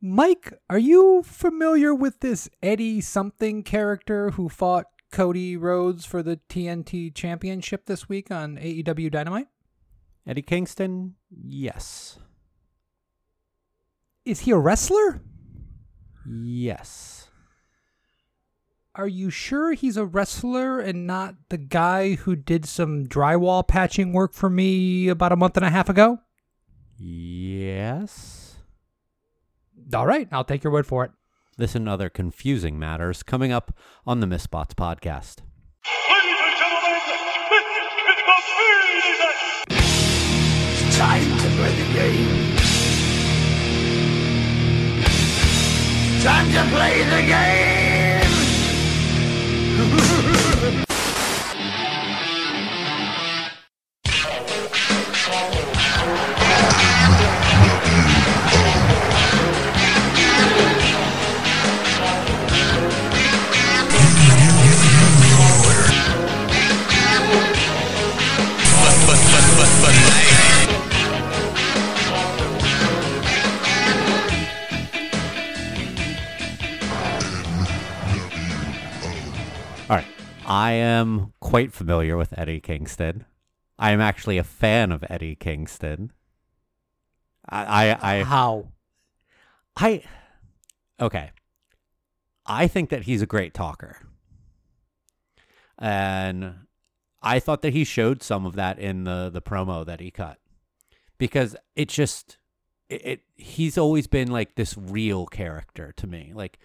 Mike, are you familiar with this Eddie something character who fought Cody Rhodes for the TNT Championship this week on AEW Dynamite? Eddie Kingston? Yes. Is he a wrestler? Yes. Are you sure he's a wrestler and not the guy who did some drywall patching work for me about a month and a half ago? Yes. All right, I'll take your word for it. This and other confusing matters coming up on the Misspots podcast. Ladies and gentlemen, this is the main. Time to play the game. Time to play the game. I am quite familiar with Eddie Kingston. I am actually a fan of Eddie Kingston. I, I, I, How? I, okay. I think that he's a great talker. And I thought that he showed some of that in the, the promo that he cut. Because it just, it, it he's always been like this real character to me. Like,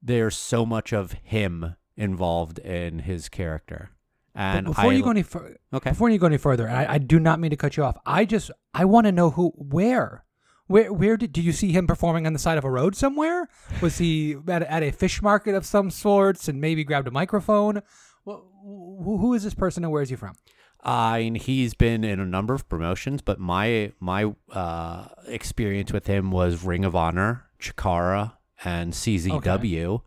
there's so much of him involved in his character. And But before I, you go any further, Okay. before you go any further, and I, I do not mean to cut you off. I just I want to know who, where, where, where did did you see him performing on the side of a road somewhere? Was he at, a- at a fish market of some sorts and maybe grabbed a microphone? Wh- who, who is this person and where is he from? I mean, he's been in a number of promotions, but my my uh, experience with him was Ring of Honor, Chikara, and CZW.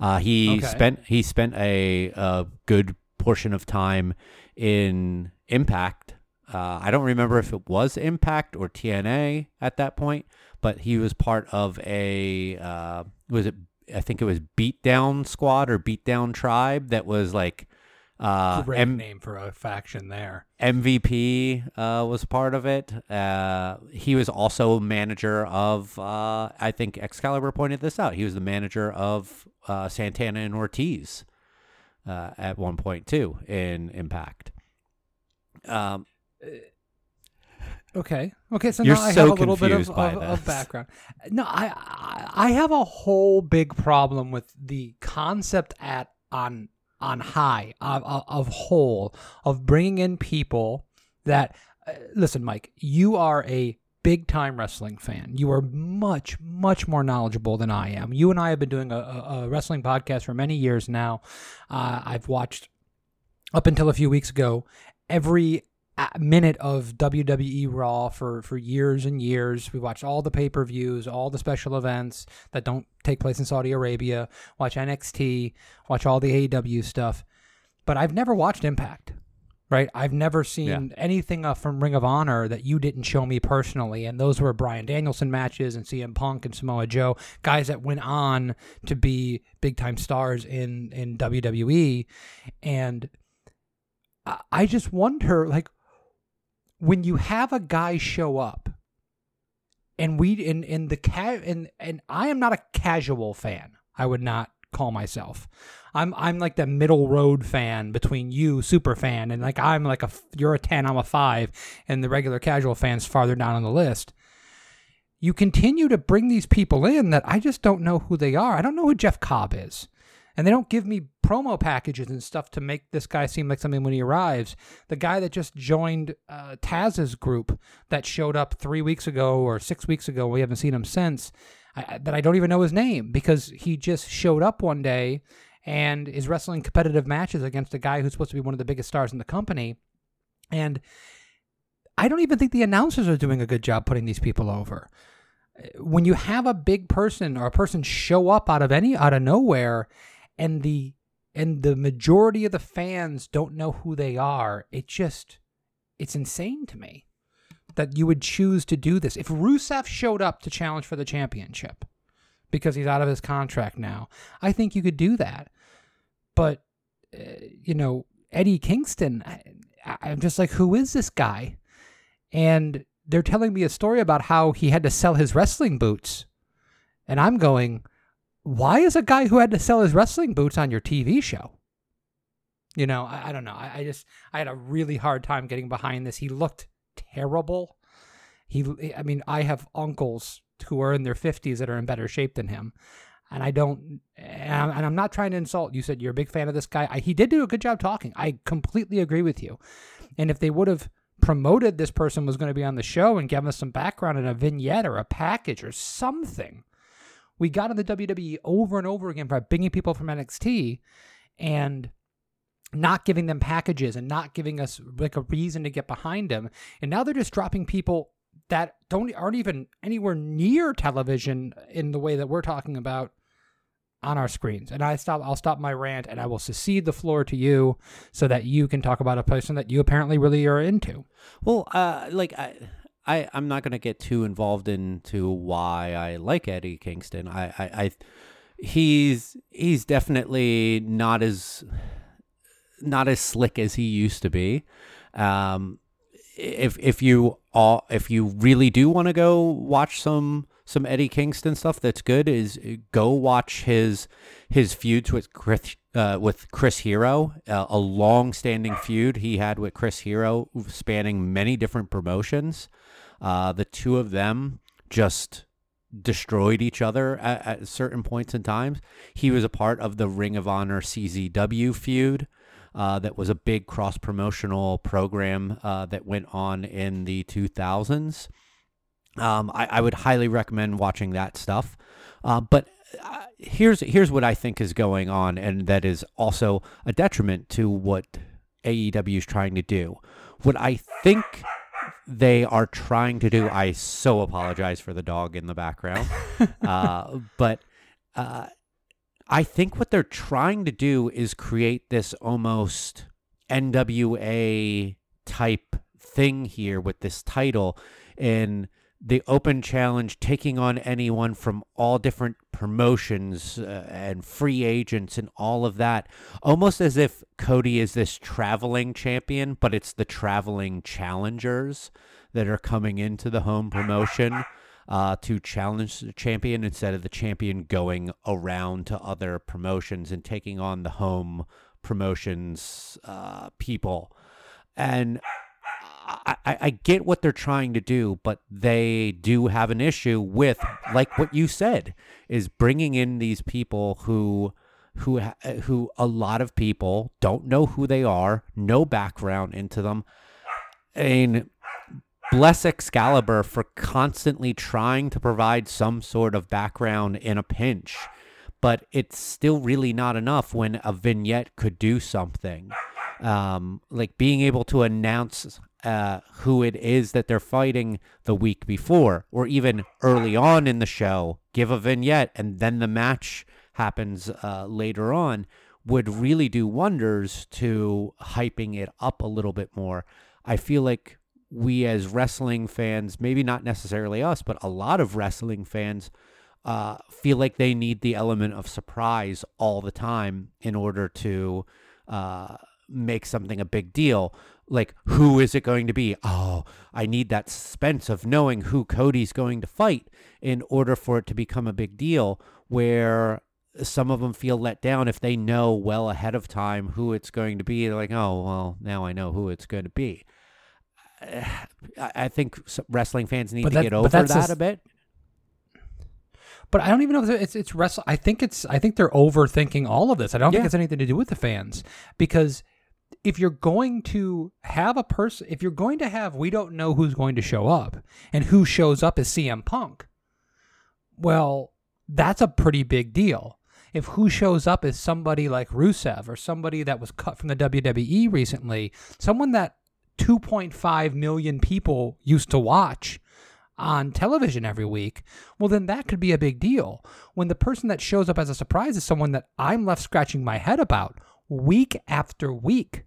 Uh, he Okay. spent he spent a, a good portion of time in Impact. Uh, I don't remember if it was Impact or TNA at that point, but he was part of a uh, was it? I think it was Beatdown Squad or Beatdown Tribe that was like. Uh, Great M- name for a faction there. MVP uh, was part of it. Uh, he was also manager of, uh, I think Excalibur pointed this out. He was the manager of uh, Santana and Ortiz uh, at one point too in Impact. Um, Okay. Okay. So You're now I so have a little bit of, of, of background. No, I, I I have a whole big problem with the concept at on on high of, of, whole of bringing in people that uh, listen, Mike. You are a big time wrestling fan. You are much much more knowledgeable than I am. You and I have been doing a, a, wrestling podcast for many years now. Uh, I've watched up until a few weeks ago every minute of WWE Raw for for years and years. We watched all the pay per views, all the special events that don't take place in Saudi Arabia. Watch NXT, watch all the AEW stuff, but I've never watched Impact. Right, I've never seen anything uh, from Ring of Honor that you didn't show me personally, and those were Bryan Danielson matches and CM Punk and Samoa Joe, guys that went on to be big time stars in in WWE, and I- I just wonder, like, when you have a guy show up, and we in in the ca- and and I am not a casual fan. I would not call myself. I'm I'm like the middle road fan between you, super fan, and like I'm like a you're a ten, I'm a five, and the regular casual fans farther down on the list. You continue to bring these people in that I just don't know who they are. I don't know who Jeff Cobb is and they don't give me promo packages and stuff to make this guy seem like something when he arrives. The guy that just joined uh, Taz's group that showed up three weeks ago or six weeks ago, we haven't seen him since. I, that I don't even know his name because he just showed up one day and is wrestling competitive matches against a guy who's supposed to be one of the biggest stars in the company, and I don't even think the announcers are doing a good job putting these people over when you have a big person or a person show up out of any out of nowhere and the and the majority of the fans don't know who they are it just it's insane to me that you would choose to do this if Rusev showed up to challenge for the championship because he's out of his contract now. I think you could do that. But, uh, you know, Eddie Kingston, I, I'm just like, who is this guy? And they're telling me a story about how he had to sell his wrestling boots. And I'm going, why is a guy who had to sell his wrestling boots on your TV show? You know, I, I don't know. I, I just, I had a really hard time getting behind this. He looked terrible. He, I mean, I have uncles who are in their 50s that are in better shape than him. And I don't, and I'm, and I'm not trying to insult. You said you're a big fan of this guy. I, he did do a good job talking. I completely agree with you. And if they would have promoted this person was going to be on the show and given us some background and a vignette or a package or something, we got in the WWE over and over again by bringing people from NXT and not giving them packages and not giving us like a reason to get behind them. And now they're just dropping people that don't aren't even anywhere near television in the way that we're talking about on our screens. And I stop I'll stop my rant and I will secede the floor to you so that you can talk about a person that you apparently really are into. Well, uh, like I, I, I'm not gonna get too involved into why I like Eddie Kingston. I, I, I he's he's definitely not as not as slick as he used to be. Um, if if you all if you really do want to go watch some some Eddie Kingston stuff that's good is go watch his his feuds with Chris uh, with Chris Hero, uh, a long standing feud he had with Chris Hero spanning many different promotions. Uh, the two of them just destroyed each other at, at certain points in times. He was a part of the Ring of Honor CZW feud. Uh, that was a big cross promotional program uh, that went on in the 2000s. Um, I, I, would highly recommend watching that stuff. Uh, but uh, here's here's what I think is going on, and that is also a detriment to what AEW is trying to do. What I think they are trying to do, I so apologize for the dog in the background, uh, but uh, I think what they're trying to do is create this almost NWA type thing here with this title. In the open challenge taking on anyone from all different promotions uh, and free agents and all of that almost as if Cody is this traveling champion but it's the traveling challengers that are coming into the home promotion uh, to challenge the champion instead of the champion going around to other promotions and taking on the home promotions uh, people. And I, I, get what they're trying to do, but they do have an issue with, like what you said, is bringing in these people who who who a lot of people don't know who they are, no background into them. Mean, bless Excalibur for constantly trying to provide some sort of background in a pinch, but it's still really not enough when a vignette could do something. Um, like being able to announce uh, who it is that they're fighting the week before, or even early on in the show, give a vignette and then the match happens uh, later on, would really do wonders to hyping it up a little bit more. I feel like we as wrestling fans, maybe not necessarily us, but a lot of wrestling fans uh, feel like they need the element of surprise all the time in order to uh, make something a big deal. Like, who is it going to be? Oh, I need that suspense of knowing who Cody's going to fight in order for it to become a big deal. Where some of them feel let down if they know well ahead of time who it's going to be. They're like, oh, well, now I know who it's going to be. I think wrestling fans need But to that- get over that a- a bit. But I don't even know if it's it's wrestle. I think it's I think they're overthinking all of this. I don't think it's anything to do with the fans because if you're going to have a person, if you're going to have, we don't know who's going to show up, and who shows up is CM Punk. Well, that's a pretty big deal. If who shows up is somebody like Rusev or somebody that was cut from the WWE recently, someone that 2.5 million people used to watch on television every week, well, then that could be a big deal. When the person that shows up as a surprise is someone that I'm left scratching my head about week after week,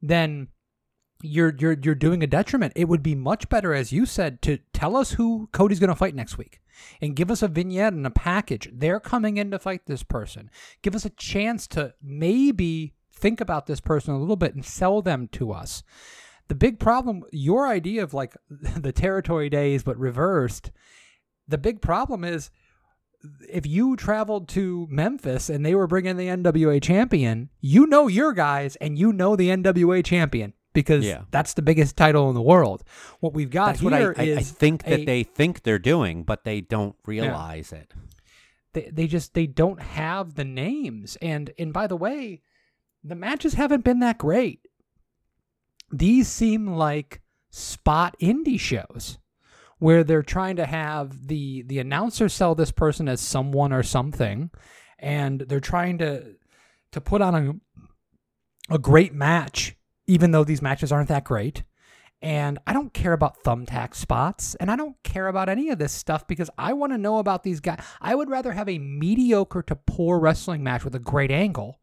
then you're you're you're doing a detriment. It would be much better, as you said, to tell us who Cody's going to fight next week. and give us a vignette and a package. They're coming in to fight this person. Give us a chance to maybe think about this person a little bit and sell them to us. The big problem, your idea of like the territory days but reversed, the big problem is if you traveled to Memphis and they were bringing the NWA champion, you know your guys and you know the NWA champion because Yeah. that's the biggest title in the world. What we've got That's what I, here I, I is think a- that they think they're doing, but they don't realize it. they, they just they don't have the names and and by the way the matches haven't been that great these seem like spot indie shows where they're trying to have the the announcer sell this person as someone or something and they're trying to to put on a a great match even though these matches aren't that great and I don't care about thumbtack spots, and I don't care about any of this stuff because I want to know about these guys. I would rather have a mediocre to poor wrestling match with a great angle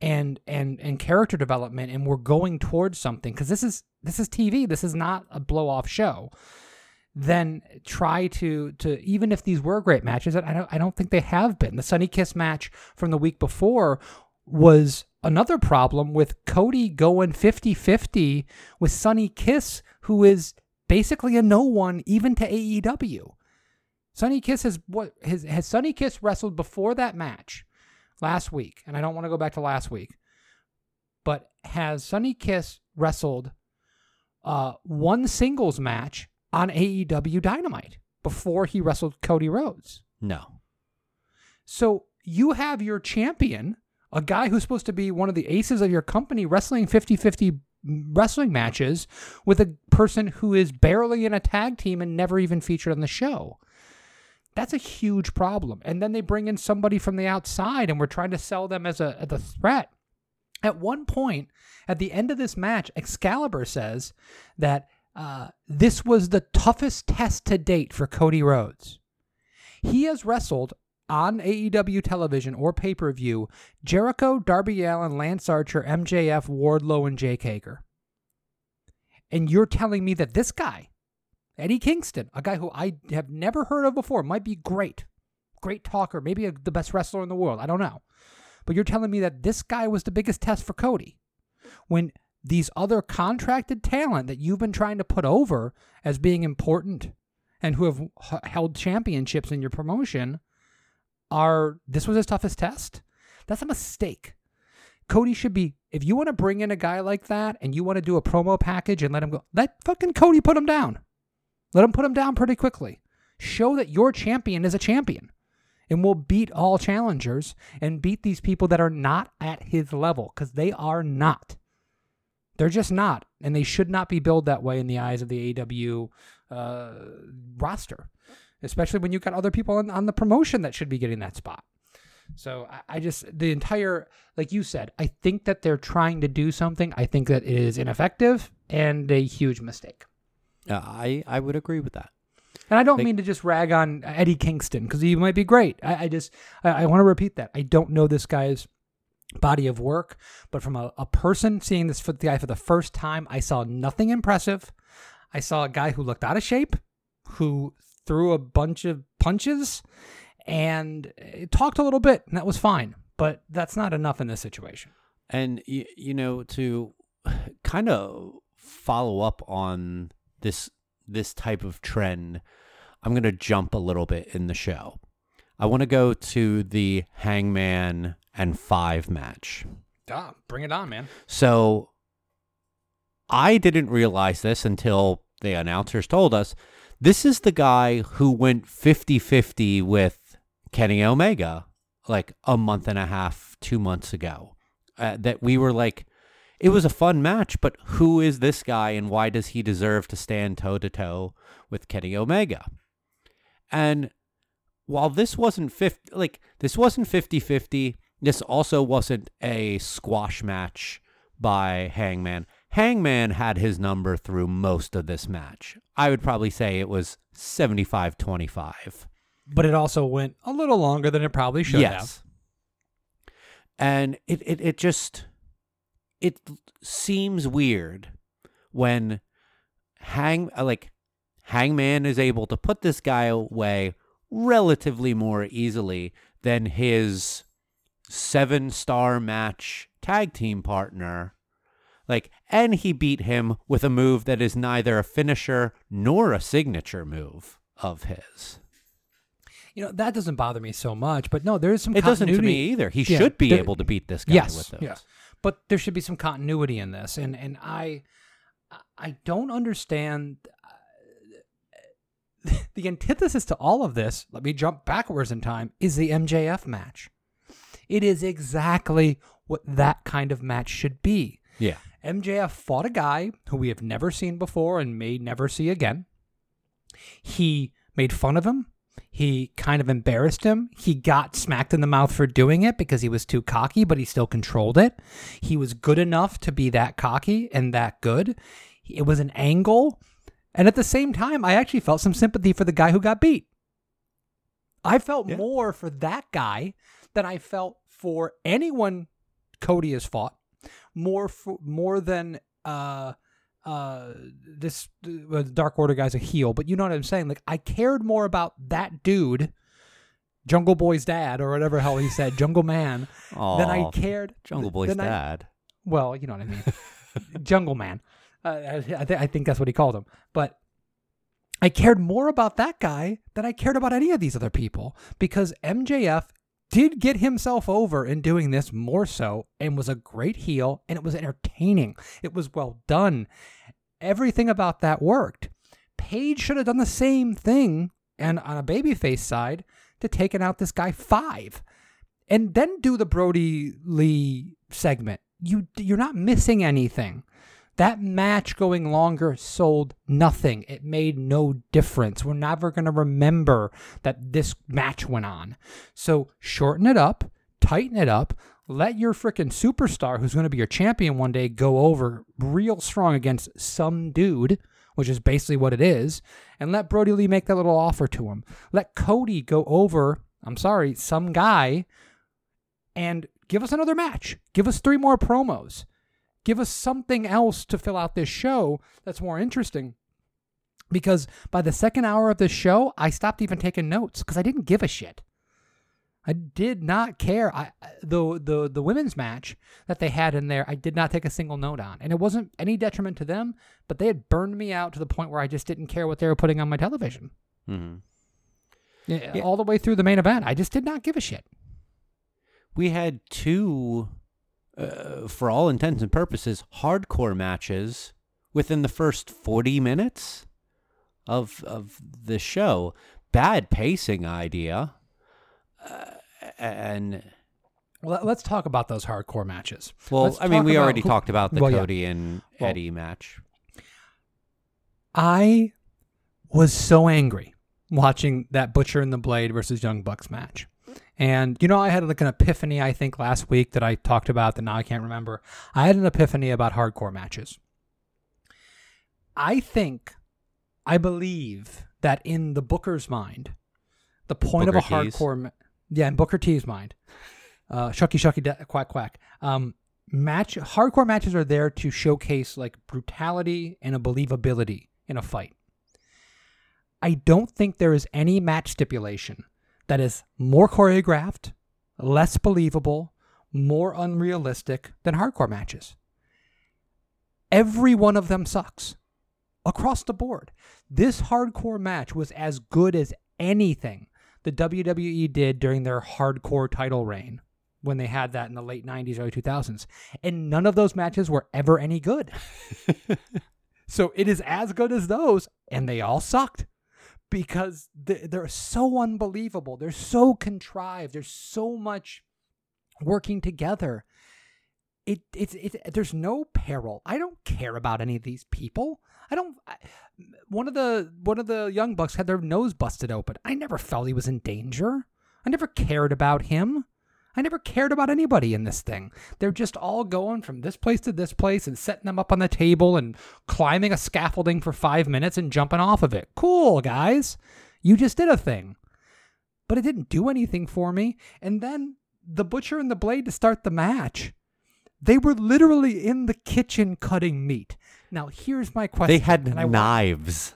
and and and character development, and we're going towards something because this is this is TV. This is not a blow off show. Then try to to even if these were great matches, I don't I don't think they have been. The Sunny Kiss match from the week before was another problem with Cody going 50-50 with Sunny Kiss, who is basically a no one even to AEW. Sunny Kiss has what has has Sunny Kiss wrestled before that match last week, and I don't want to go back to last week, but has Sunny Kiss wrestled uh, one singles match on AEW Dynamite before he wrestled Cody Rhodes? No. So you have your champion, a guy who's supposed to be one of the aces of your company, wrestling 50 50 wrestling matches with a person who is barely in a tag team and never even featured on the show. That's a huge problem. And then they bring in somebody from the outside and we're trying to sell them as a, as a threat. At one point, at the end of this match, Excalibur says that uh, this was the toughest test to date for Cody Rhodes. He has wrestled on AEW television or pay per view Jericho, Darby Allin, Lance Archer, MJF, Wardlow, and Jake Hager. And you're telling me that this guy, Eddie Kingston, a guy who I have never heard of before, might be great, great talker, maybe a, the best wrestler in the world. I don't know. But you're telling me that this guy was the biggest test for Cody when these other contracted talent that you've been trying to put over as being important and who have h- held championships in your promotion are this was his toughest test? That's a mistake. Cody should be if you want to bring in a guy like that and you want to do a promo package and let him go let fucking cody put him down. Let him put him down pretty quickly. Show that your champion is a champion and will beat all challengers and beat these people that are not at his level because they are not they're just not, and they should not be billed that way in the eyes of the AW uh, roster, especially when you've got other people on, on the promotion that should be getting that spot. So I, I just the entire, like you said, I think that they're trying to do something. I think that it is ineffective and a huge mistake. Uh, I I would agree with that. And I don't They- mean to just rag on Eddie Kingston because he might be great. I, I just I, I want to repeat that I don't know this guy's body of work, but from a, a person seeing this guy for the first time, I saw nothing impressive. I saw a guy who looked out of shape, who threw a bunch of punches, and uh, talked a little bit, and that was fine. But that's not enough in this situation. And you, you know to kind of follow up on this this type of trend, I'm going to jump a little bit in the show. I want to go to the Hangman and 5 match. Ah, bring it on, man. So I didn't realize this until the announcers told us. This is the guy who went 50 50 with Kenny Omega like a month and a half, two months ago. Uh, that we were like, it was a fun match, but who is this guy and why does he deserve to stand toe to toe with Kenny Omega? And while this wasn't 50 like this wasn't 50-50, this also wasn't a squash match by Hangman. Hangman had his number through most of this match. I would probably say it was 75-25. But it also went a little longer than it probably should have. yes. And it, it it just it seems weird when hang like Hangman is able to put this guy away relatively more easily than his seven star match tag team partner. Like, and he beat him with a move that is neither a finisher nor a signature move of his. You know that doesn't bother me so much, but no, there is some. Continuity. It doesn't to me either. He Yeah, should be there- able to beat this guy yes, with those. yes. But there should be some continuity in this, and and I, I don't understand. uh, The antithesis to all of this, let me jump backwards in time, is the MJF match. It is exactly what that kind of match should be. Yeah. MJF fought a guy who we have never seen before and may never see again. He made fun of him. He kind of embarrassed him. He got smacked in the mouth for doing it because he was too cocky, but he still controlled it. He was good enough to be that cocky and that good. It was an angle. And at the same time, I actually felt some sympathy for the guy who got beat. I felt Yeah. more for that guy than I felt for anyone Cody has fought. More for, more than uh uh this uh, Dark Order guy's a heel, but you know what I'm saying? Like I cared more about that dude, Jungle Boy's dad or whatever hell he said, Jungle Man, than I cared Jungle Boy's than I- dad. well, you know what I mean. Jungle Man. Uh, I, th- I think that's what he called him. But I cared more about that guy than I cared about any of these other people because MJF did get himself over in doing this more so and was a great heel and it was entertaining. It was well done. Everything about that worked. Paige should have done the same thing and on a babyface side to taken out this guy five and then do the Brodie Lee segment. You you're not missing anything. That match going longer sold nothing. It made no difference. We're never going to remember that this match went on. So shorten it up, tighten it up, let your freaking superstar who's going to be your champion one day go over real strong against some dude, which is basically what it is, and let Brodie Lee make that little offer to him. Let Cody go over, I'm sorry, some guy and give us another match. Give us three more promos. Give us something else to fill out this show that's more interesting. Because by the second hour of this show, I stopped even taking notes because I didn't give a shit. I did not care. I the the the women's match that they had in there, I did not take a single note on, and it wasn't any detriment to them. But they had burned me out to the point where I just didn't care what they were putting on my television. hmm Yeah, all the way through the main event, I just did not give a shit. we had two, uh, for all intents and purposes, hardcore matches within the first 40 minutes of of the show. Bad pacing idea. Uh, and Well, let's talk about those hardcore matches. well, Let's I mean, we already who- talked about the Well, yeah. Cody and Well- Eddie match. I was so angry watching that Butcher and the Blade versus Young Bucks match. And you know, I had like an epiphany, I think, last week that I talked about that now I can't remember. I had an epiphany about hardcore matches. I think, I believe that in the Booker's mind, the point of a T's? hardcore, ma- yeah, in Booker T's mind, uh, shucky shucky da- quack quack. Um, match hardcore matches are there to showcase like brutality and a believability in a fight. I don't think there is any match stipulation that is more choreographed, less believable, more unrealistic than hardcore matches. Every one of them sucks across the board. This hardcore match was as good as anything the WWE did during their hardcore title reign when they had that in the late 90s, early 2000s. And none of those matches were ever any good. so it is as good as those, and they all sucked because they- they're so unbelievable. They're so contrived. There's so much working together. It, it's it, there's no peril. I don't care about any of these people. I don't. I, one of the one of the young bucks had their nose busted open. I never felt he was in danger. I never cared about him. I never cared about anybody in this thing. They're just all going from this place to this place and setting them up on the table and climbing a scaffolding for five minutes and jumping off of it. Cool, guys. You just did a thing. But it didn't do anything for me. And then the butcher and the blade to start the match. They were literally in the kitchen cutting meat. Now, here's my question. They had and I want- knives.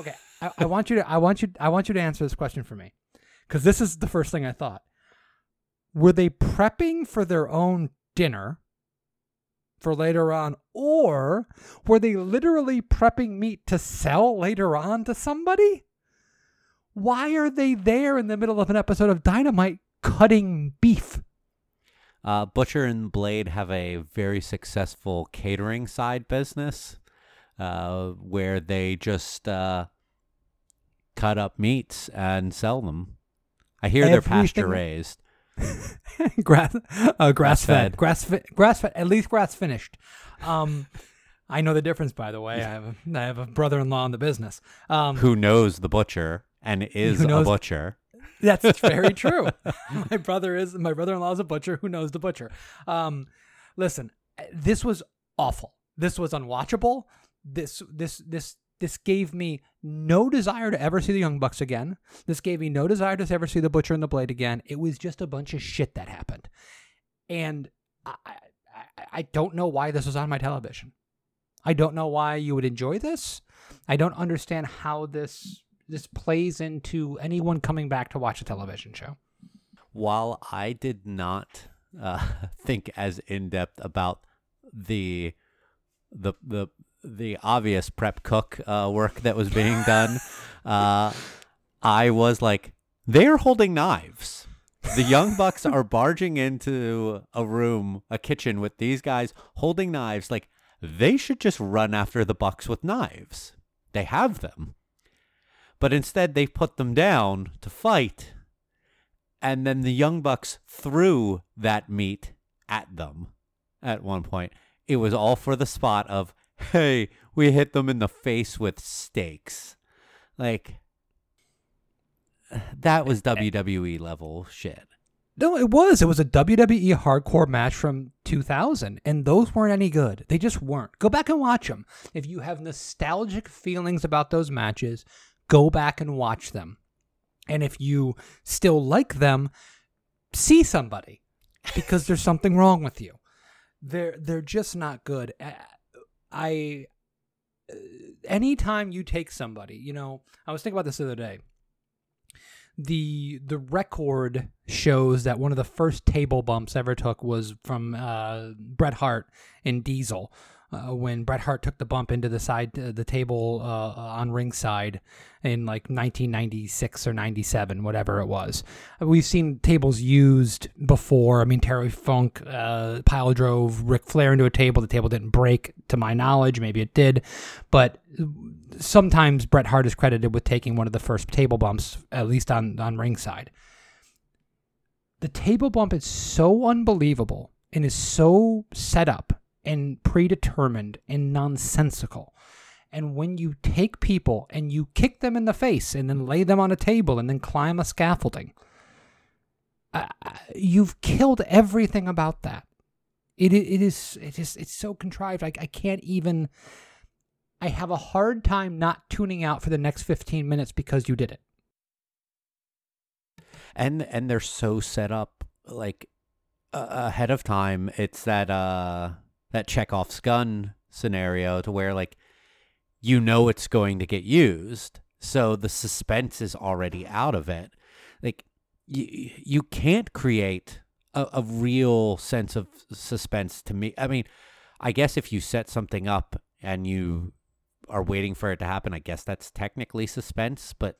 Okay, I, I want you to I want you I want you to answer this question for me. Cuz this is the first thing I thought. Were they prepping for their own dinner for later on or were they literally prepping meat to sell later on to somebody? Why are they there in the middle of an episode of Dynamite cutting beef? Uh, Butcher and Blade have a very successful catering side business uh, where they just uh, cut up meats and sell them. I hear they're pasture raised. grass, uh, grass fed, grass fed, grass fed. At least grass finished. Um, I know the difference, by the way. I have a, I have a brother-in-law in the business. Um, Who knows the butcher and is Who a butcher? That's very true. my brother is my brother-in-law is a butcher who knows the butcher. Um, listen, this was awful. This was unwatchable. This this this this gave me no desire to ever see the Young Bucks again. This gave me no desire to ever see the Butcher and the Blade again. It was just a bunch of shit that happened, and I I, I- don't know why this was on my television. I don't know why you would enjoy this. I don't understand how this this plays into anyone coming back to watch a television show. While I did not uh, think as in depth about the the the the obvious prep cook uh, work that was being done, uh, I was like, they're holding knives. The Young Bucks are barging into a room, a kitchen with these guys holding knives. Like they should just run after the Bucks with knives. They have them. But instead, they put them down to fight and then the young bucks threw that meat at them at one point it was all for the spot of hey we hit them in the face with steaks like that was wwe level shit No, it was. It was a WWE hardcore match from 2000, and those weren't any good. They just weren't. Go back and watch them. If you have nostalgic feelings about those matches, go back and watch them. And if you still like them, see somebody because there's something wrong with you. They're they're just not good. I uh, anytime you take somebody, you know, I was thinking about this the other day the the record shows that one of the first table bumps ever took was from uh, Bret Hart in Diesel. Uh, when Bret Hart took the bump into the side, uh, the table uh, on ringside in like 1996 or 97, whatever it was. We've seen tables used before. I mean, Terry Funk uh, pile drove Ric Flair into a table. The table didn't break, to my knowledge. Maybe it did, but sometimes Bret Hart is credited with taking one of the first table bumps, at least on on ringside. The table bump is so unbelievable and is so set up and predetermined and nonsensical. And when you take people and you kick them in the face and then lay them on a table and then climb a scaffolding, uh, you've killed everything about that. It, it, is it is it's so contrived. I, I can't even. I have a hard time not tuning out for the next 15 minutes because you did it. and and they're so set up like uh, ahead of time it's that uh that chekhov's gun scenario to where like you know it's going to get used so the suspense is already out of it. Like you you can't create a, a real sense of suspense to me. I mean i guess if you set something up and you are waiting for it to happen i guess that's technically suspense but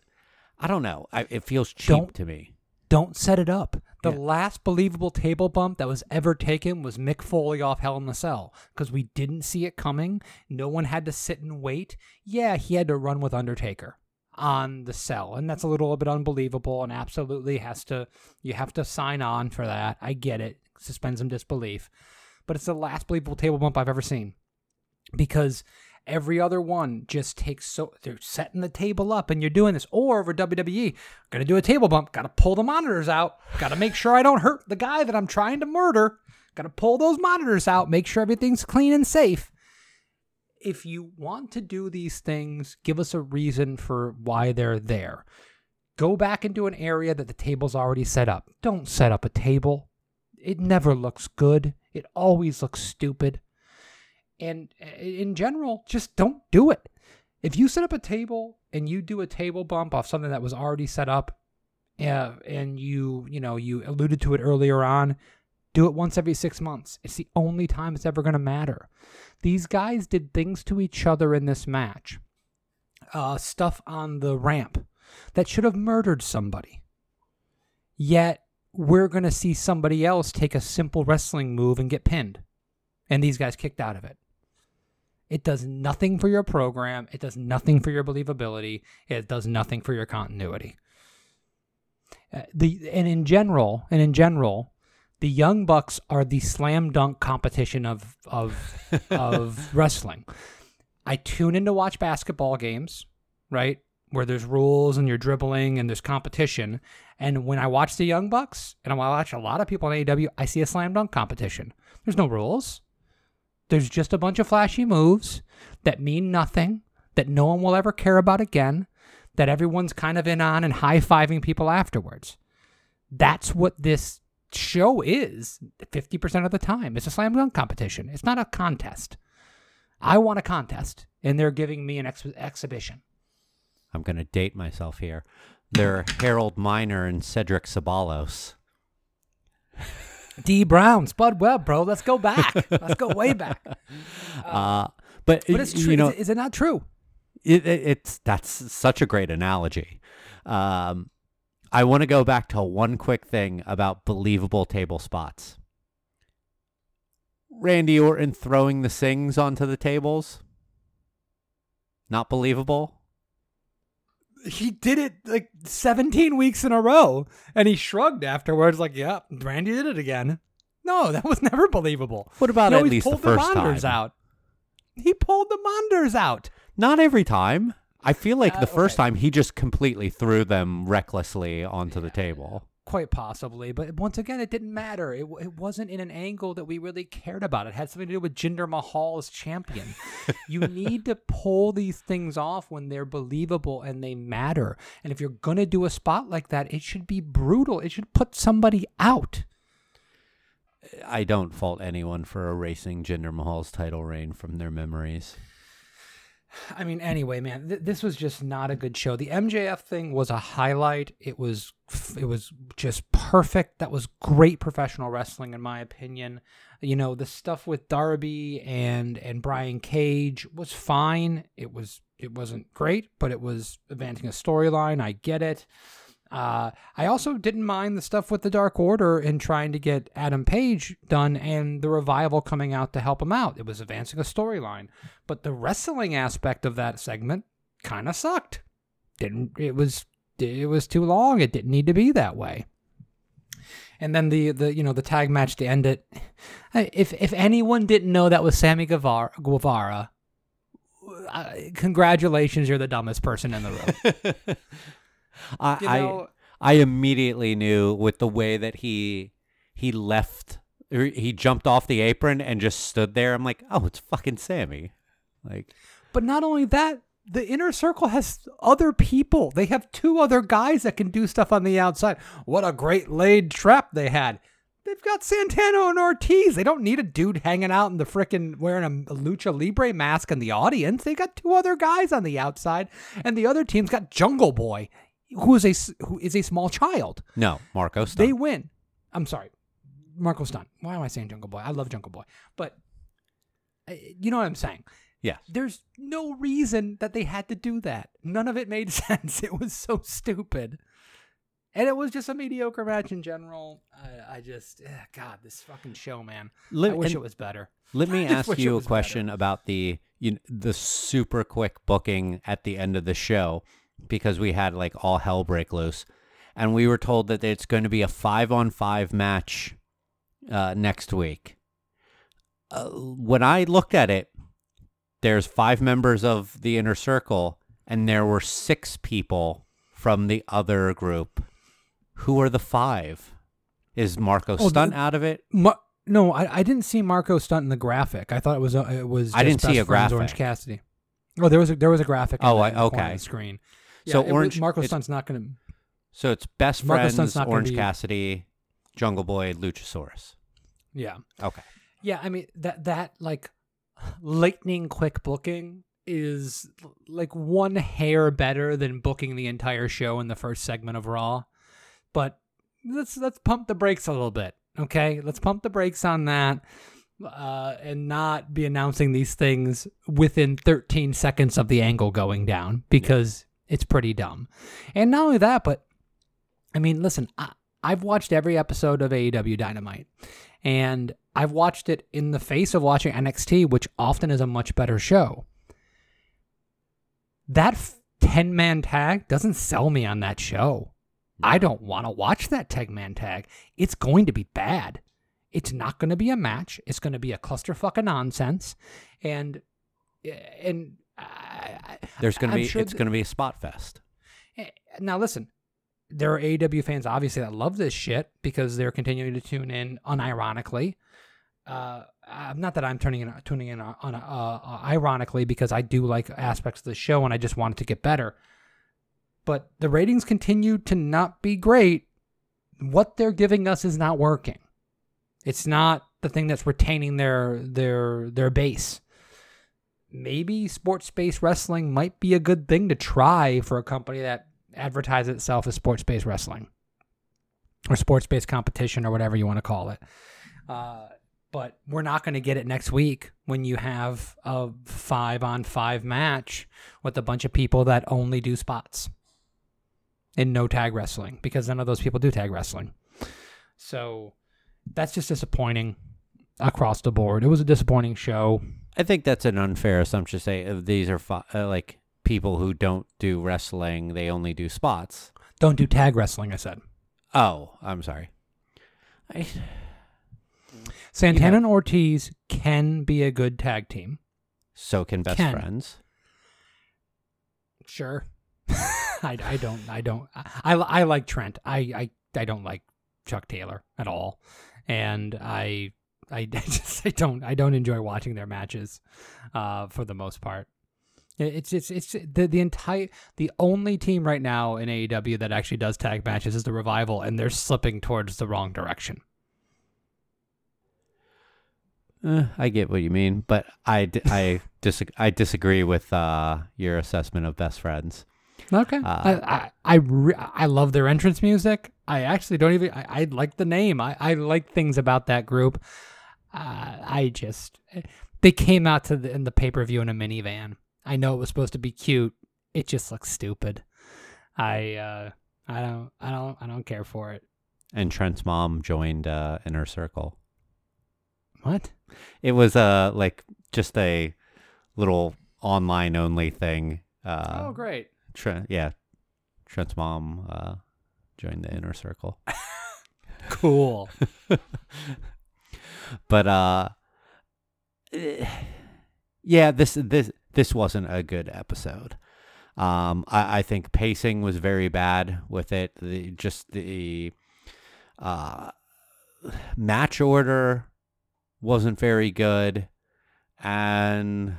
i don't know. I, it feels cheap Don't- to me. Don't set it up. The Yeah. last believable table bump that was ever taken was Mick Foley off Hell in the Cell because we didn't see it coming. No one had to sit and wait. Yeah, he had to run with Undertaker on the cell, and that's a little bit unbelievable. And absolutely has to you have to sign on for that. I get it. Suspend some disbelief, but it's the last believable table bump I've ever seen because every other one just takes so they're setting the table up and you're doing this. Or over WWE gonna do a table bump gotta pull the monitors out gotta make sure I don't hurt the guy that I'm trying to murder gotta pull those monitors out make sure everything's clean and safe. If you want to do these things give us a reason for why they're there. Go back into an area that the table's already set up. Don't set up a table. It never looks good. It always looks stupid and uh, in general, just don't do it. If you set up a table and you do a table bump off something that was already set up, uh, and you you know you alluded to it earlier on, do it once every six months. It's the only time it's ever going to matter. These guys did things to each other in this match, uh, stuff on the ramp that should have murdered somebody. Yet we're going to see somebody else take a simple wrestling move and get pinned, and these guys kicked out of it. It does nothing for your program. It does nothing for your believability. It does nothing for your continuity. Uh, the and in general, and in general, the Young Bucks are the slam dunk competition of of of wrestling. I tune in to watch basketball games, right? Where there's rules and you're dribbling and there's competition. And when I watch the Young Bucks and I watch a lot of people in AEW, I see a slam dunk competition. There's no rules. There's just a bunch of flashy moves that mean nothing, that no one will ever care about again, that everyone's kind of in on and high fiving people afterwards. That's what this show is 50% of the time. It's a slam dunk competition, it's not a contest. I want a contest, and they're giving me an ex- exhibition. I'm going to date myself here. They're Harold Miner and Cedric Ceballos. Dee Brown, Spud Webb, bro. Let's go back. Let's go way back. Uh, but, But it's true. You know, is, it- is it not true? it, it, it's that's such a great analogy. Um, I want to go back to one quick thing about believable table spots. Randy Orton throwing the Singhs onto the tables. Not believable. He did it like 17 weeks in a row, and he shrugged afterwards, like, "Yeah, Randy did it again." No, that was never believable. What about He at always least the pulled first Monders time? out. He pulled the Monders out. Not every time. I feel like Uh, the first okay. time he just completely threw them recklessly onto the table. Quite possibly, but once again, it didn't matter. It, it wasn't in an angle that we really cared about. It had something to do with Jinder Mahal as champion. you need to pull these things off when they're believable and they matter. And if you're gonna do a spot like that, it should be brutal. It should put somebody out. I don't fault anyone for erasing Jinder Mahal's title reign from their memories. I mean, anyway, man, th- this was just not a good show. The MJF thing was a highlight. It was, it was just perfect. That was great professional wrestling, in my opinion. You know, the stuff with Darby and and Brian Cage was fine. It was, it wasn't great, but it was advancing a storyline. I get it. Uh, I also didn't mind the stuff with the Dark Order and trying to get Adam Page done and the revival coming out to help him out. It was advancing a storyline, but the wrestling aspect of that segment kind of sucked. Didn't it was it was too long. It didn't need to be that way. And then the the you know the tag match to end it. If if anyone didn't know that was Sammy Guevara, Guevara uh, congratulations, you're the dumbest person in the room. I, You I know- I immediately knew with the way that he he left or he jumped off the apron and just stood there. I'm like, oh, it's fucking Sammy. Like, But not only that, the inner circle has other people. They have two other guys that can do stuff on the outside. What a great laid trap they had. They've got Santana and Ortiz. They don't need a dude hanging out in the frickin' wearing a lucha libre mask in the audience. They got two other guys on the outside, and the other team's got Jungle Boy, who is a who is a small child. no, Marco Stunt. They win. I'm sorry, Marco Stunt. Why am I saying Jungle Boy? I love Jungle Boy, but uh, you know what I'm saying. yes. There's no reason that they had to do that. None of it made sense. It was so stupid. And it was just a mediocre match in general. I, I just, eh, God, this fucking show, man. Let- I wish it was better. Let me ask you a question about the you kn- the super quick booking at the end of the show because we had like all hell break loose, and we were told that it's going to be a five on five match uh, next week. Uh, when I looked at it, there's five members of the inner circle, and there were six people from the other group. Who are the five? Is Marco Oh, Stunt the- out of it? Mar- no, I, I didn't see Marco stunt in the graphic. I thought it was uh, it was. I didn't see a Friends Orange. Cassidy. Oh, there was a there was a graphic. in Oh, the- I- in the corner of okay. the So it- Orange- Marco Stunt's not going to. So it's Best Marco Friends, Orange be- Cassidy, Jungle Boy, Luchasaurus. Yeah. Okay. Yeah, I mean that that like lightning quick booking is like one hair better than booking the entire show in the first segment of Raw. But let's let's pump the brakes a little bit, okay? Let's pump the brakes on that. Uh, and not be announcing these things within 13 seconds of the angle going down because it's pretty dumb. And not only that, but I mean, listen, I, I've watched every episode of AEW Dynamite, and I've watched it in the face of watching NXT, which often is a much better show. That 10 man tag doesn't sell me on that show. I don't want to watch that 10 man tag. It's going to be bad. It's not going to be a match. It's going to be a clusterfuck of nonsense. And, eh, and, I, There's gonna be sure it's th- gonna be a spot fest. Eh, Now listen, there are AEW fans obviously that love this shit because they're continuing to tune in unironically. Uh, uh, not that I'm turning in, tuning in on, on uh, uh, ironically because I do like aspects of the show and I just want it to get better. But the ratings continue to not be great. What they're giving us is not working. It's not the thing that's retaining their their their base maybe sports based wrestling might be a good thing to try for a company that advertises itself as sports based wrestling or sports based competition or whatever you want to call it. Uh, but we're not going to get it next week when you have a five on five match with a bunch of people that only do spots in no tag wrestling because none of those people do tag wrestling. So that's just disappointing across the board. It was a disappointing show. I think that's an unfair assumption to say uh, these are fi- uh, like people who don't do wrestling; they only do spots. Don't do tag wrestling, I said. Oh, I'm sorry. I, Santana and Ortiz can be a good tag team. so can best Ken. friends. Sure. I, I don't I don't I, I like Trent. I, I I don't like Chuck Taylor at all. And I I just I don't I don't enjoy watching their matches uh for the most part. It's it's it's the the entire the only team right now in AEW that actually does tag matches is the Revival and they're slipping towards the wrong direction. Uh, I get what you mean, but I, I, dis- I disagree with uh, your assessment of best friends. Okay. Uh, I I I, re- I love their entrance music. I actually don't even. I, I like the name. I, I like things about that group. Uh, I just they came out to the, in the pay per view in a minivan. I know it was supposed to be cute. It just looks stupid. I uh I don't I don't I don't care for it. And Trent's mom joined uh, Inner Circle. What? It was uh, like just a little online only thing. Uh, oh great. Trent, yeah, Trent's mom uh, joined the Inner Circle. Cool. but uh yeah this this this wasn't a good episode. Um i i think pacing was very bad with it. The just the uh match order wasn't very good. And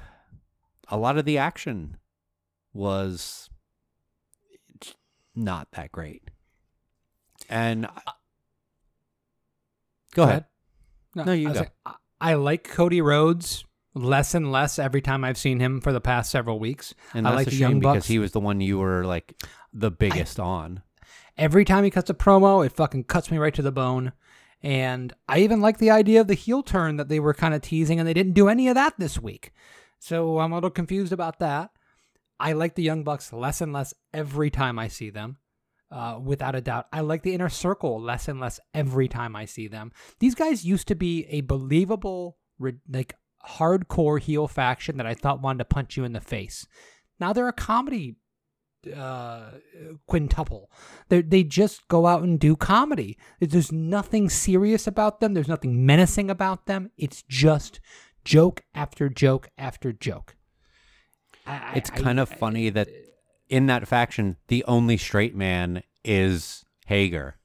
a lot of the action was not that great. And go ahead No, you I was go. like, I- I like Cody Rhodes less and less every time I've seen him for the past several weeks. And I like the Young because he was the one you were like the biggest on. Every time he cuts a promo, it fucking cuts me right to the bone. And I even like the idea of the heel turn that they were kind of teasing, and they didn't do any of that this week. So I'm a little confused about that. I like the Young Bucks less and less every time I see them. Uh, without a doubt, I like the inner circle less and less every time I see them. These guys used to be a believable, like hardcore heel faction that I thought wanted to punch you in the face. Now they're a comedy uh, quintuple. They they just go out and do comedy. There's nothing serious about them. There's nothing menacing about them. It's just joke after joke after joke. I- It's I- kind of I- funny that in that faction, the only straight man is Hager.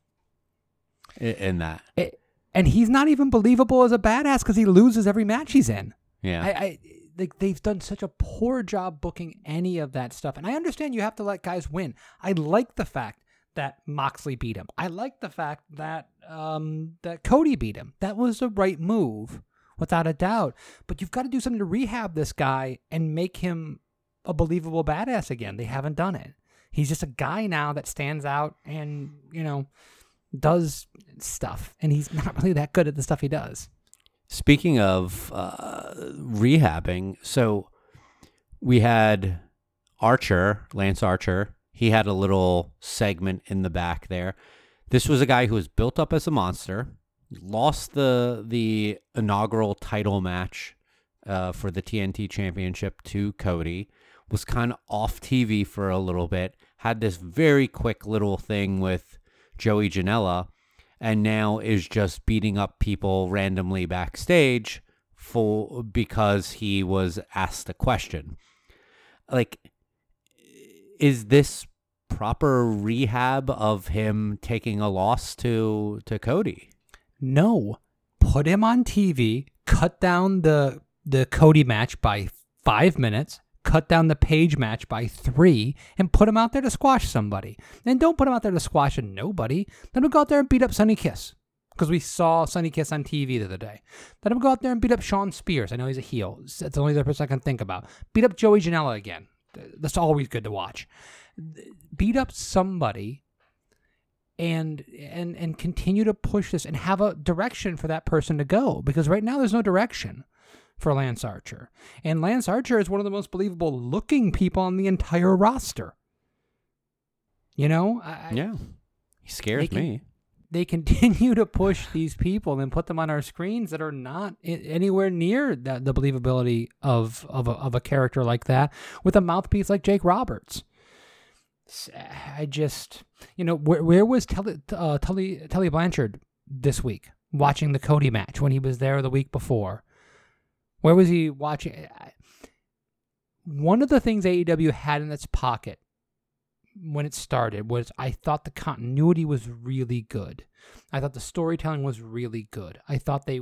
In that, it- and he's not even believable as a badass because he loses every match he's in. yeah, I, I like they've done such a poor job booking any of that stuff. And I understand you have to let guys win. I like the fact that Moxley beat him. I like the fact that um that Cody beat him. That was the right move, without a doubt. But you've got to do something to rehab this guy and make him a believable badass again. They haven't done it. He's just a guy now that stands out and you know does stuff, and he's not really that good at the stuff he does. Speaking of uh, rehabbing, so we had Archer, Lance Archer. He had a little segment in the back there. This was a guy who was built up as a monster, lost the the inaugural title match uh, for the TNT Championship to Cody, was kind of off TV for a little bit, had this very quick little thing with Joey Janela, and now is just beating up people randomly backstage for because he was asked a question. Like, is this proper rehab of him taking a loss to to Cody? No, put him on TV, cut down the the Cody match by five minutes, cut down the Page match by three, and put him out there to squash somebody. And don't put him out there to squash a nobody. Let him go out there and beat up Sonny Kiss. Because we saw Sonny Kiss on TV the other day. Let him go out there and beat up Shawn Spears. I know he's a heel. That's the only other person I can think about. Beat up Joey Janela again. That's always good to watch. Beat up somebody and and and continue to push this and have a direction for that person to go because right now there's no direction for Lance Archer. And Lance Archer is one of the most believable looking people on the entire roster. You know, I, Yeah, he scares can- me. they continue to push these people and put them on our screens that are not anywhere near the, the believability of of a, of a character like that with a mouthpiece like Jake Roberts. I just, you know, where where was Tully uh, Tully Tully Blanchard this week watching the Cody match when he was there the week before? Where was he watching? One of the things AEW had in its pocket when it started was I thought the continuity was really good. I thought the storytelling was really good. I thought they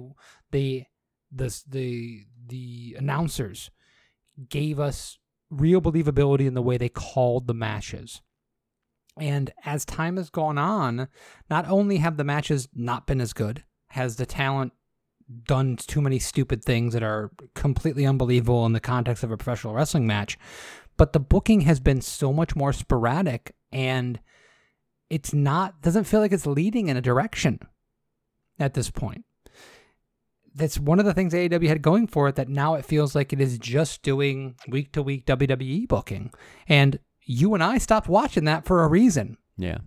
they the the the announcers gave us real believability in the way they called the matches. And as time has gone on, not only have the matches not been as good, has the talent done too many stupid things that are completely unbelievable in the context of a professional wrestling match, but the booking has been so much more sporadic and it's not doesn't feel like it's leading in a direction at this point. That's one of the things AEW had going for it that now it feels like it is just doing week to week WWE booking. And you and I stopped watching that for a reason. Yeah,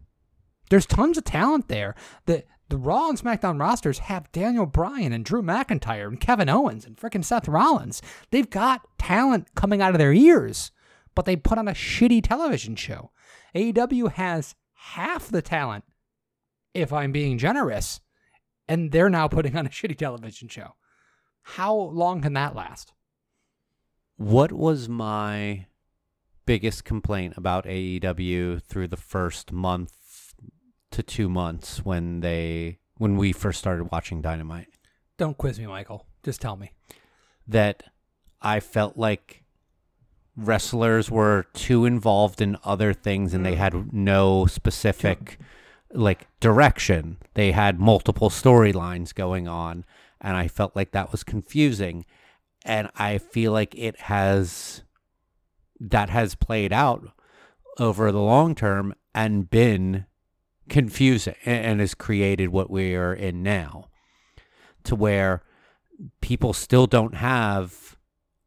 There's tons of talent there. The the Raw and SmackDown rosters have Daniel Bryan and Drew McIntyre and Kevin Owens and freaking Seth Rollins. They've got talent coming out of their ears, but they put on a shitty television show. AEW has half the talent, if I'm being generous, and they're now putting on a shitty television show. How long can that last? What was my biggest complaint about AEW through the first month to two months when they when we first started watching Dynamite? Don't quiz me, Michael. Just tell me. That I felt like wrestlers were too involved in other things and they mm. had no specific like direction. They had multiple storylines going on and I felt like that was confusing and I feel like it has that has played out over the long term and been confusing and has created what we are in now to where people still don't have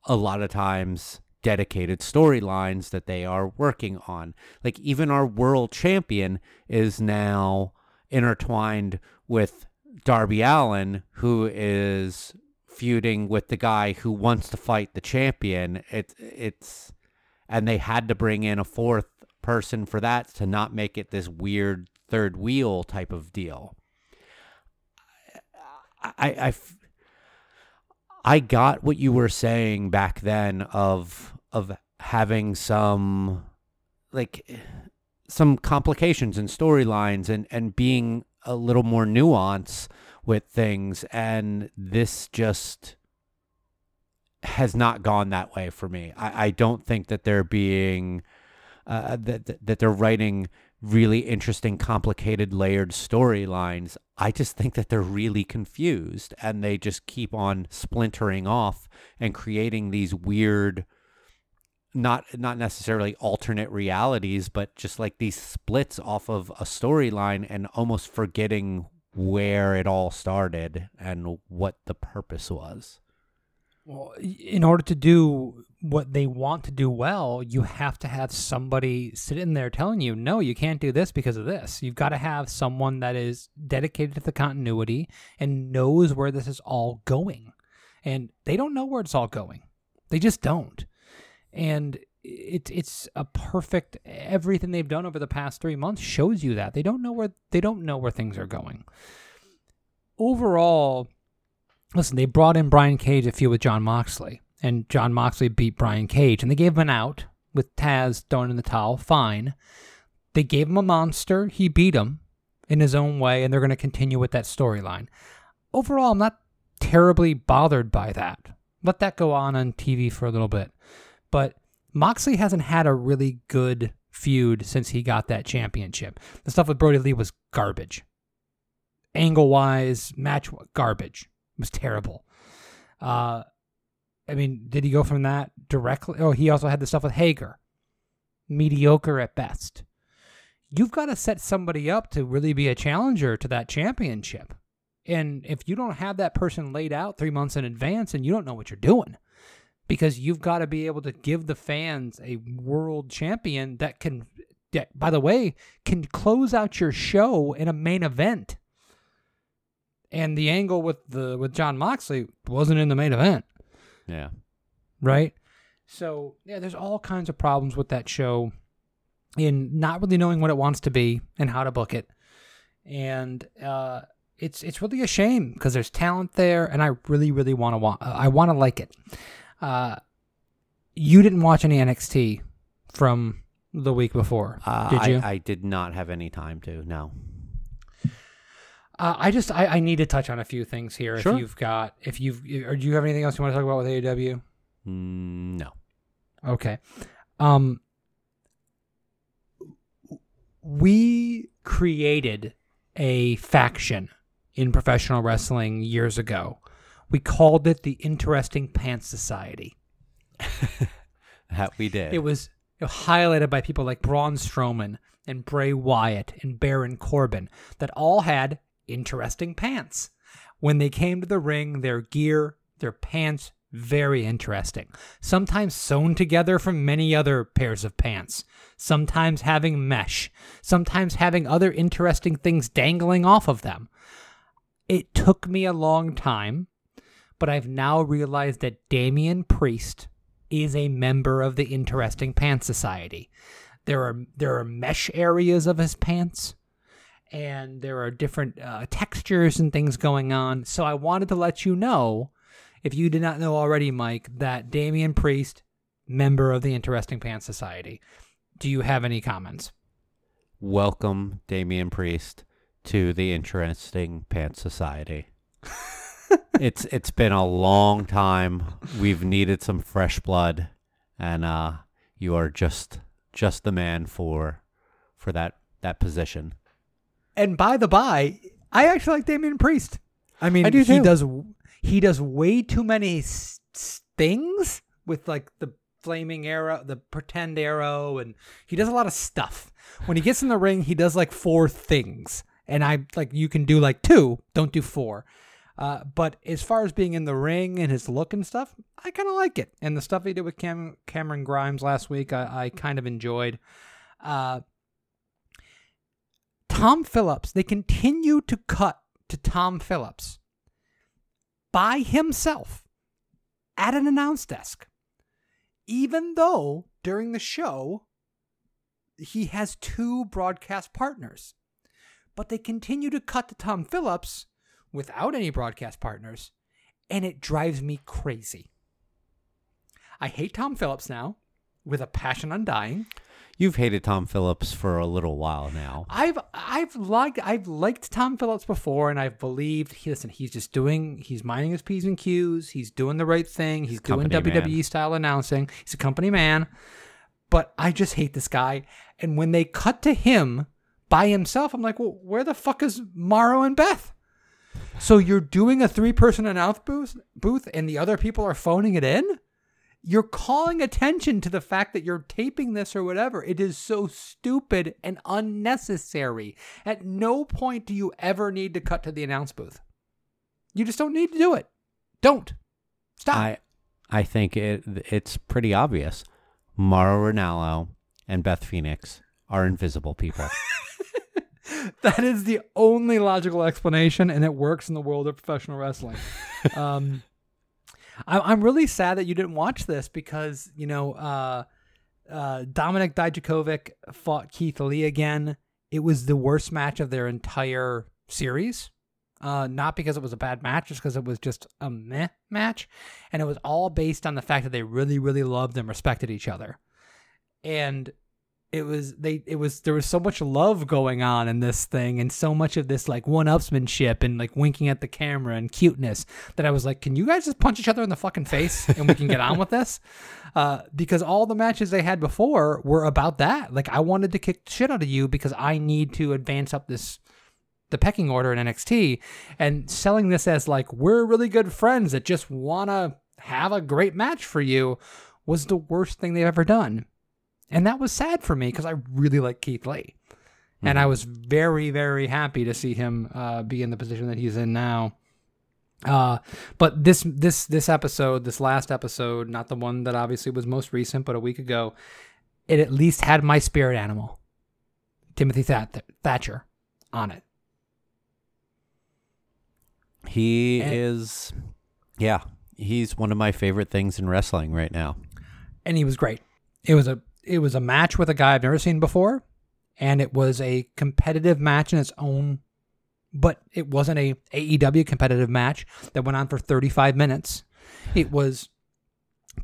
a lot of times dedicated storylines that they are working on. Like even our world champion is now intertwined with Darby Allin, who is feuding with the guy who wants to fight the champion. It it's and they had to bring in a fourth person for that to not make it this weird third wheel type of deal. I I got what you were saying back then of of having some like some complications and storylines and and being a little more nuance with things and this just has not gone that way for me. I, I don't think that they're being uh, that- that they're writing really interesting, complicated, layered storylines. I just think that they're really confused and they just keep on splintering off and creating these weird not not necessarily alternate realities, but just like these splits off of a storyline and almost forgetting where it all started and what the purpose was. Well, in order to do what they want to do well, you have to have somebody sitting there telling you, no, you can't do this because of this. You've got to have someone that is dedicated to the continuity and knows where this is all going. And they don't know where it's all going. They just don't. And it, it's a perfect everything they've done over the past three months shows you that they don't know where they don't know where things are going overall listen, they brought in Brian Cage to feud with Jon Moxley, and Jon Moxley beat Brian Cage, and they gave him an out with Taz thrown in the towel. Fine. They gave him a monster. He beat him in his own way, and they're going to continue with that storyline. Overall, I'm not terribly bothered by that. Let that go on on TV for a little bit. But Moxley hasn't had a really good feud since he got that championship. The stuff with Brodie Lee was garbage. Angle wise, match garbage. Was terrible. Uh, I mean, did he go from that directly? Oh, he also had the stuff with Hager. Mediocre at best. You've got to set somebody up to really be a challenger to that championship. And if you don't have that person laid out three months in advance, and you don't know what you're doing, because you've got to be able to give the fans a world champion that can, by the way, can close out your show in a main event. And the angle with the with Jon Moxley wasn't in the main event Yeah. right? So yeah, there's all kinds of problems with that show in not really knowing what it wants to be and how to book it, and uh, it's it's really a shame because there's talent there, and I really really want to want I want to like it. Uh, you didn't watch any NXT from the week before, Uh, did you? I, I did not have any time to. No. Uh, I just I, I need to touch on a few things here. Sure. If you've got if you've or do you have anything else you want to talk about with AEW? Mm, no. Okay. Um we created a faction in professional wrestling years ago. We called it the Interesting Pants Society. That we did. It was highlighted by people like Braun Strowman and Bray Wyatt and Baron Corbin that all had interesting pants. When they came to the ring, their gear, their pants, very interesting. Sometimes sewn together from many other pairs of pants. Sometimes having mesh. Sometimes having other interesting things dangling off of them. It took me a long time, but I've now realized that Damian Priest is a member of the Interesting Pants Society. There are there are mesh areas of his pants, and there are different uh, textures and things going on. So I wanted to let you know, if you did not know already, Mike, that Damian Priest, member of the Interesting Pants Society. Do you have any comments? Welcome, Damian Priest, to the Interesting Pants Society. it's it's been a long time. We've needed some fresh blood, and uh, you are just just the man for for that that position. And by the by, I actually like Damian Priest. I mean, I do he too. does he does way too many s- s- things with like the flaming arrow, the pretend arrow, and he does a lot of stuff. When he gets in the ring, he does like four things, and I like you can do like two, don't do four. Uh, but as far as being in the ring and his look and stuff, I kind of like it. And the stuff he did with Cam- Cameron Grimes last week, I, I kind of enjoyed. Uh, Tom Phillips, they continue to cut to Tom Phillips by himself at an announce desk, even though during the show he has two broadcast partners. But they continue to cut to Tom Phillips without any broadcast partners, and it drives me crazy. I hate Tom Phillips now with a passion undying. You've hated Tom Phillips for a little while now. I've I've liked I've liked Tom Phillips before, and I've believed. He, listen, he's just doing. He's minding his p's and q's. He's doing the right thing. He's, doing man. WWE style announcing. He's a company man. But I just hate this guy. And when they cut to him by himself, I'm like, well, where the fuck is Mauro and Beth? So you're doing a three person announce booth, booth, and the other people are phoning it in. You're calling attention to the fact that you're taping this or whatever. It is so stupid and unnecessary. At no point do you ever need to cut to the announce booth. You just don't need to do it. Don't. Stop. I I think it it's pretty obvious. Mauro Ranallo and Beth Phoenix are invisible people. that is the only logical explanation, and it works in the world of professional wrestling. um, I, I'm really sad that you didn't watch this because you know uh, uh, Dominik Dijakovic fought Keith Lee again. It was the worst match of their entire series. Uh, not because it was a bad match, just because it was just a meh match, and it was all based on the fact that they really, really loved and respected each other, and it was they it was there was so much love going on in this thing and so much of this like one-upsmanship and like winking at the camera and cuteness that I was like, can you guys just punch each other in the fucking face and we can get on with this? Uh, because all the matches they had before were about that. Like I wanted to kick shit out of you because I need to advance up this the pecking order in NXT and selling this as like we're really good friends that just want to have a great match for you was the worst thing they've ever done. And that was sad for me because I really like Keith Lee. And I was very, very happy to see him uh, be in the position that he's in now. Uh, but this this this episode, this last episode, not the one that obviously was most recent, but a week ago, it at least had my spirit animal, Timothy That- Thatcher, on it. He And- is yeah, he's one of my favorite things in wrestling right now. and he was great. It was a it was a match with a guy I've never seen before, and it was a competitive match in its own, but it wasn't a AEW competitive match that went on for 35 minutes. It was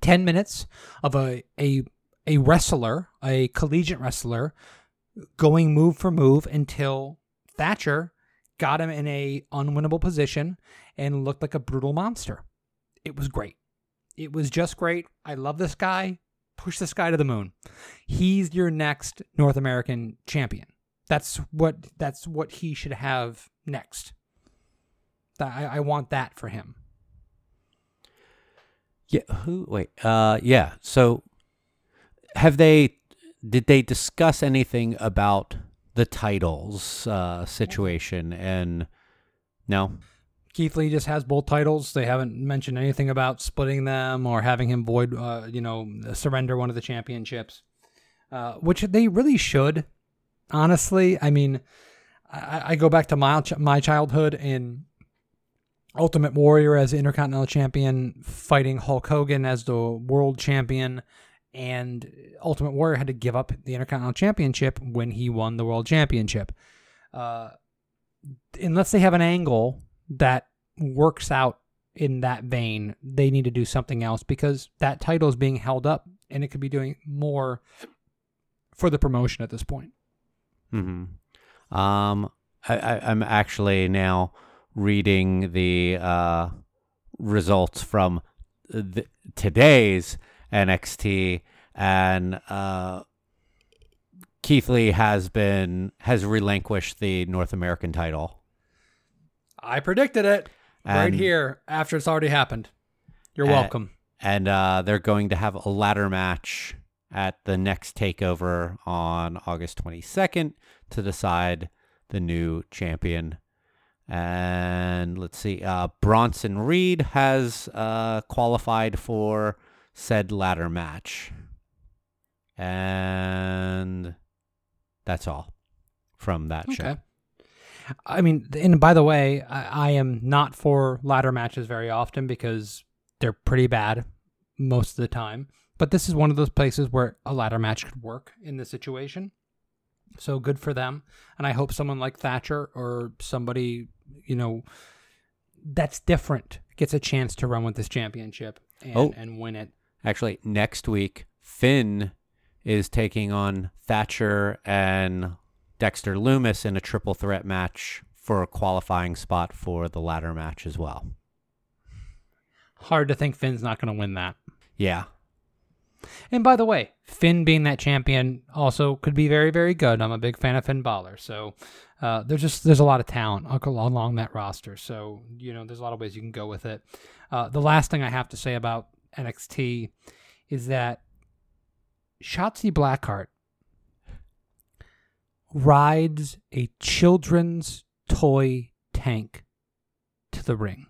10 minutes of a a a wrestler, a collegiate wrestler, going move for move until Thatcher got him in a unwinnable position and looked like a brutal monster. It was great. It was just great. I love this guy. Push this guy to the moon. He's your next North American champion. That's what that's what he should have next. I, I want that for him. Yeah, who wait. Uh yeah. So have they did they discuss anything about the titles uh situation and no? Keith Lee just has both titles. They haven't mentioned anything about splitting them or having him void, uh, you know, surrender one of the championships, uh, which they really should. Honestly, I mean, I, I go back to my my childhood in Ultimate Warrior as Intercontinental Champion, fighting Hulk Hogan as the World Champion, and Ultimate Warrior had to give up the Intercontinental Championship when he won the World Championship. Uh, unless they have an angle that works out in that vein, they need to do something else because that title is being held up and it could be doing more for the promotion at this point. hmm Um, I, I'm actually now reading the uh, results from the, today's NXT, and uh, Keith Lee has been has relinquished the North American title. I predicted it right And- here after it's already happened. You're Uh, welcome. and uh, they're going to have a ladder match at the next takeover on August 22nd to decide the new champion. And let's see, uh, Bronson Reed has uh, qualified for said ladder match. And that's all from that show. I mean, and by the way, I, I am not for ladder matches very often because they're pretty bad most of the time. But this is one of those places where a ladder match could work in this situation. So good for them. And I hope someone like Thatcher or somebody, you know, that's different gets a chance to run with this championship and, Oh. and win it. Actually, next week, Finn is taking on Thatcher and Dexter Lumis in a triple threat match for a qualifying spot for the ladder match as well. Hard to think Finn's not going to win that. Yeah. And by the way, Finn being that champion also could be very, very good. I'm a big fan of Finn Balor, so uh, there's just there's a lot of talent along that roster. So you know, there's a lot of ways you can go with it. Uh, the last thing I have to say about NXT is that Shotzi Blackheart rides a children's toy tank to the ring.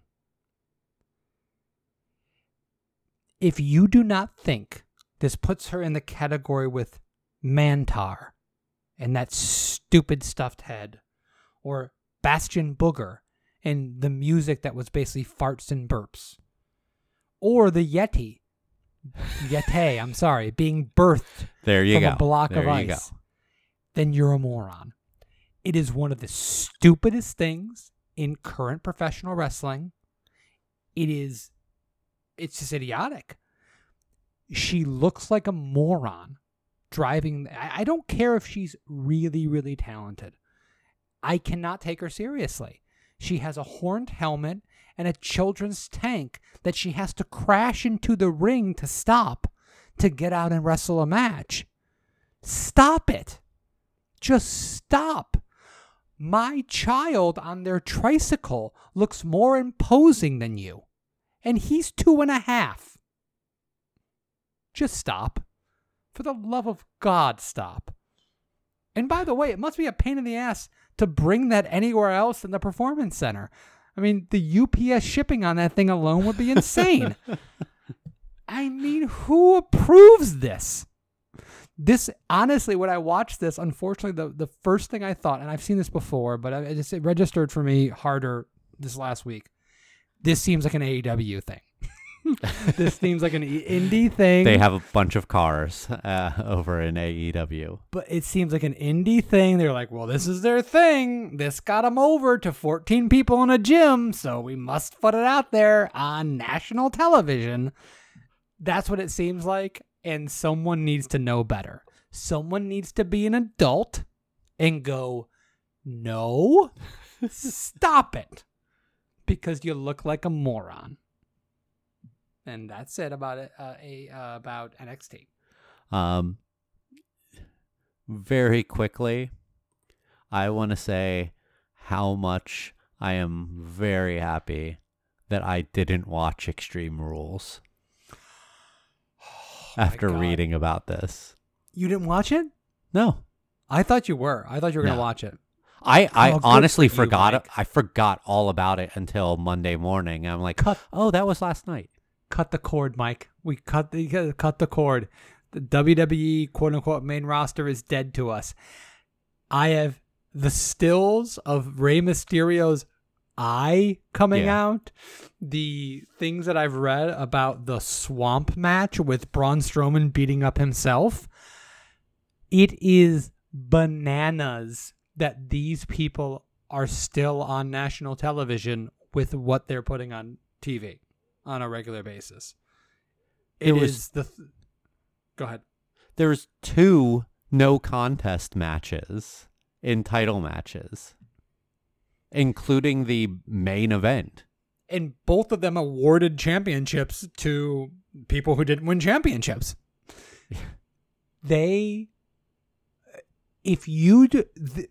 If you do not think this puts her in the category with Mantaur and that stupid stuffed head, or Bastion Booger and the music that was basically farts and burps, or the Yeti, Yeti, I'm sorry, being birthed There you from go. a block there of you go. Then you're a moron. It is one of the stupidest things in current professional wrestling. It is, it's just idiotic. She looks like a moron driving. I don't care if she's really, really talented. I cannot take her seriously. She has a horned helmet and a children's tank that she has to crash into the ring to stop to get out and wrestle a match. Stop it. Just stop. My child on their tricycle looks more imposing than you, and he's two and a half. Just stop. For the love of God, stop. And by the way, it must be a pain in the ass to bring that anywhere else than the performance center. I mean, the UPS shipping on that thing alone would be insane. I mean, who approves this? This honestly, when I watched this, unfortunately, the the first thing I thought, and I've seen this before, but I, it just it registered for me harder this last week. This seems like an AEW thing. this seems like an indie thing. They have a bunch of cars uh, over in AEW. but it seems like an indie thing. They're like, well, this is their thing. This got them over to 14 people in a gym, so we must put it out there on national television. That's what it seems like, and someone needs to know better. Someone needs to be an adult and go, no, stop it, because you look like a moron. And that's it about it. Uh, a uh, about NXT. Um, very quickly, I want to say how much I am very happy that I didn't watch Extreme Rules Oh after Oh God. reading about this. You didn't watch it? No. I thought you were. I thought you were gonna No. watch it. I, I Oh, good honestly for you, forgot Mike. I forgot all about it until Monday morning. I'm like, Cut, oh, that was last night. cut the cord, Mike. We cut the uh, cut the cord. The WWE quote unquote main roster is dead to us. I have the stills of Rey Mysterio's eye coming Yeah. out. The things that I've read about the swamp match with Braun Strowman beating up himself. It is bananas that these people are still on national television with what they're putting on TV on a regular basis. It is was- the. Th- Go ahead. There's two no contest matches in title matches, including the main event. And both of them awarded championships to people who didn't win championships. they, if you do, the,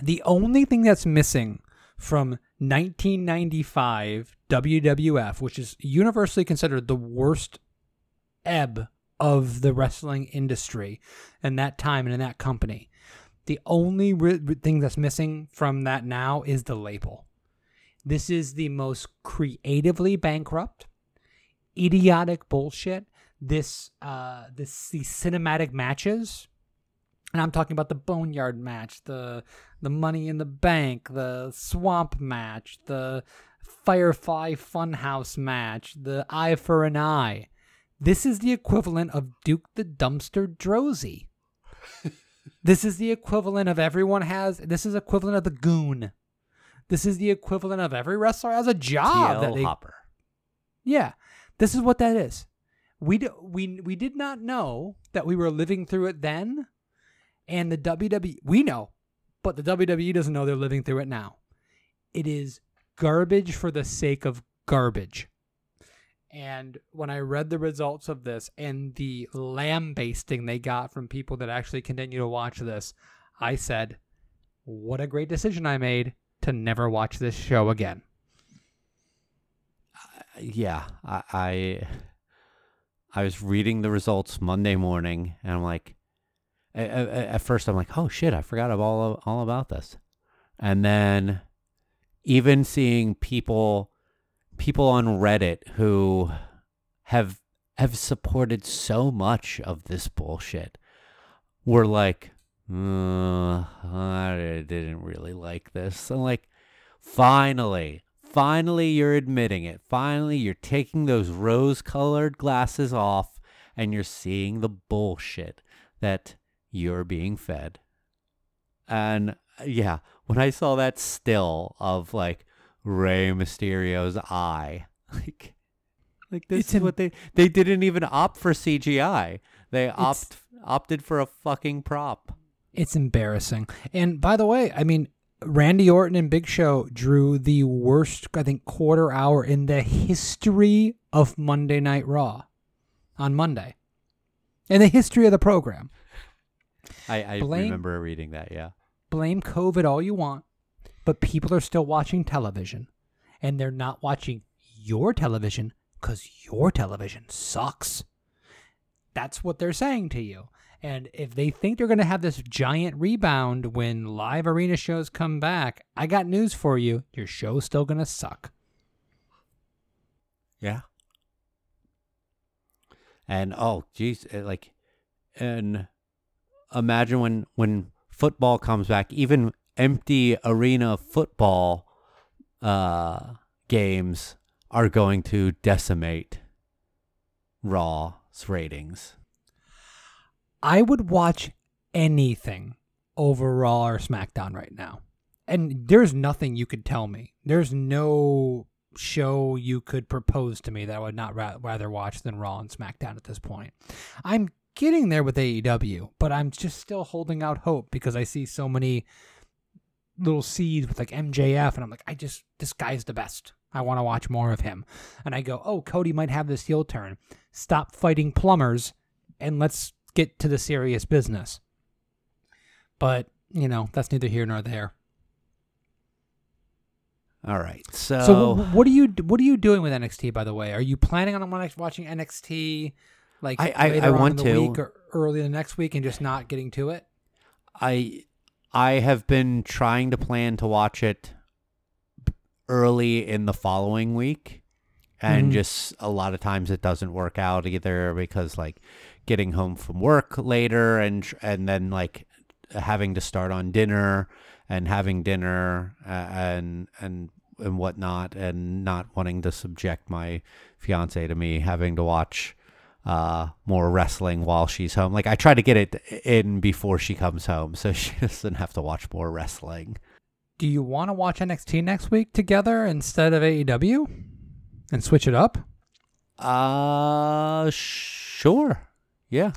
the only thing that's missing from 1995 WWF, which is universally considered the worst ebb of the wrestling industry in that time and in that company, the only re- thing that's missing from that now is the label. This is the most creatively bankrupt, idiotic bullshit. This, uh, this these cinematic matches, and I'm talking about the Boneyard match, the the Money in the Bank, the Swamp match, the Firefly Funhouse match, the Eye for an Eye. This is the equivalent of Duke the Dumpster Droese. this is the equivalent of everyone has. This is equivalent of the Goon. This is the equivalent of every wrestler has a job that TL they Hopper. yeah, this is what that is. We do, we we did not know that we were living through it then, and the WWE we know, but the WWE doesn't know they're living through it now. It is garbage for the sake of garbage. And when I read the results of this and the lambasting they got from people that actually continue to watch this, I said, "What a great decision I made to never watch this show again." yeah, I, I I was reading the results Monday morning, and I'm like, at, at first I'm like, oh shit, I forgot all all about this, and then even seeing people people on Reddit who have have supported so much of this bullshit were like, uh, I didn't really like this. I'm like, finally, finally, you're admitting it. Finally, you're taking those rose colored glasses off and you're seeing the bullshit that you're being fed. And yeah, when I saw that still of like Rey Mysterio's eye, like, like this It's is what they they didn't even opt for CGI. They opt opted for a fucking prop. It's embarrassing. And by the way, I mean, Randy Orton and Big Show drew the worst, I think, quarter hour in the history of Monday Night Raw on Monday. In the history of the program. I, I Blame- remember reading that. Yeah. Blame COVID all you want, but people are still watching television. And they're not watching your television because your television sucks. That's what they're saying to you. And if they think they're going to have this giant rebound when live arena shows come back, I got news for you. Your show's still going to suck. Yeah. And oh, geez, eh, like, and imagine when when football comes back, even empty arena football uh, games are going to decimate Raw's ratings. I would watch anything over Raw or SmackDown right now. And there's nothing you could tell me. There's no show you could propose to me that I would not ra- rather watch than Raw and SmackDown at this point. I'm getting there with AEW, but I'm just still holding out hope because I see so many little seeds with like MJF, and I'm like, I just, this guy's the best. I want to watch more of him. And I go, oh, Cody might have this heel turn. Stop fighting plumbers and let's get to the serious business. But, you know, that's neither here nor there. All right, so, So, what are you what are you doing with NXT? By the way, are you planning on watching NXT like I- I- later I on want to. week or early the next week and just not getting to it? I I have been trying to plan to watch it early in the following week and Mhm. just a lot of times it doesn't work out either because like getting home from work later and and then like having to start on dinner and having dinner uh, and and and whatnot and not wanting to subject my fiance to me having to watch uh, more wrestling while she's home. Like I try to get it in before she comes home, so she doesn't have to watch more wrestling. Do you want to watch NXT next week together instead of AEW and switch it up? Uh, sure. Yeah.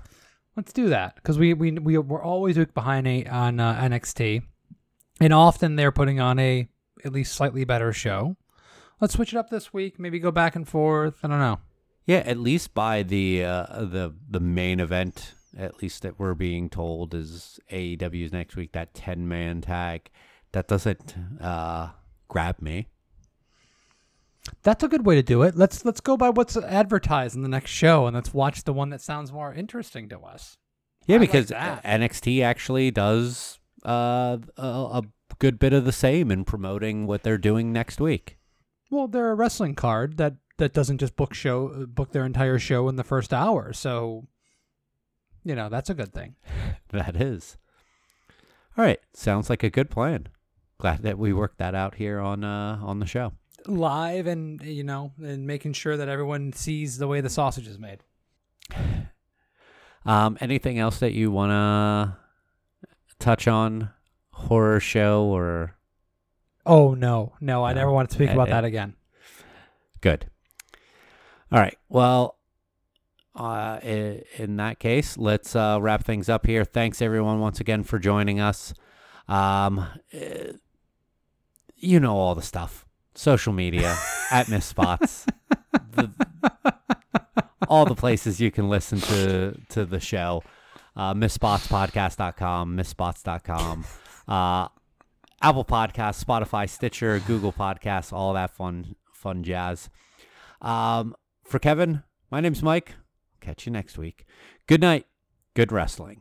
Let's do that because we we we we're always a week behind a, on uh, NXT, and often they're putting on a at least slightly better show. Let's switch it up this week. Maybe go back and forth. I don't know. Yeah, at least by the uh, the the main event, at least that we're being told is AEW's next week. That ten man tag, that doesn't uh, grab me. That's a good way to do it. Let's let's go by what's advertised in the next show, and let's watch the one that sounds more interesting to us. Yeah, I because that. NXT actually does uh, a, a good bit of the same in promoting what they're doing next week. Well, they're a wrestling card that that doesn't just book show book their entire show in the first hour, so you know that's a good thing. That is. All right, sounds like a good plan. Glad that we worked that out here on uh, on the show. Live and you know, and making sure that everyone sees the way the sausage is made. Um, anything else that you want to touch on? Horror show or Oh no, no, I never want to speak Eh, about eh. that again. good? All right. Well, uh, in that case, let's uh, wrap things up here. Thanks everyone once again for joining us. Um, eh, you know all the stuff. Social media at Miss Spots. the, all the places you can listen to to the show. Uh, MissSpotsPodcast.com, MissSpots.com, uh, Apple Podcasts, Spotify, Stitcher, Google Podcasts, all that fun fun jazz. Um, for Kevin, my name's Mike. catch you next week. Good night. Good wrestling.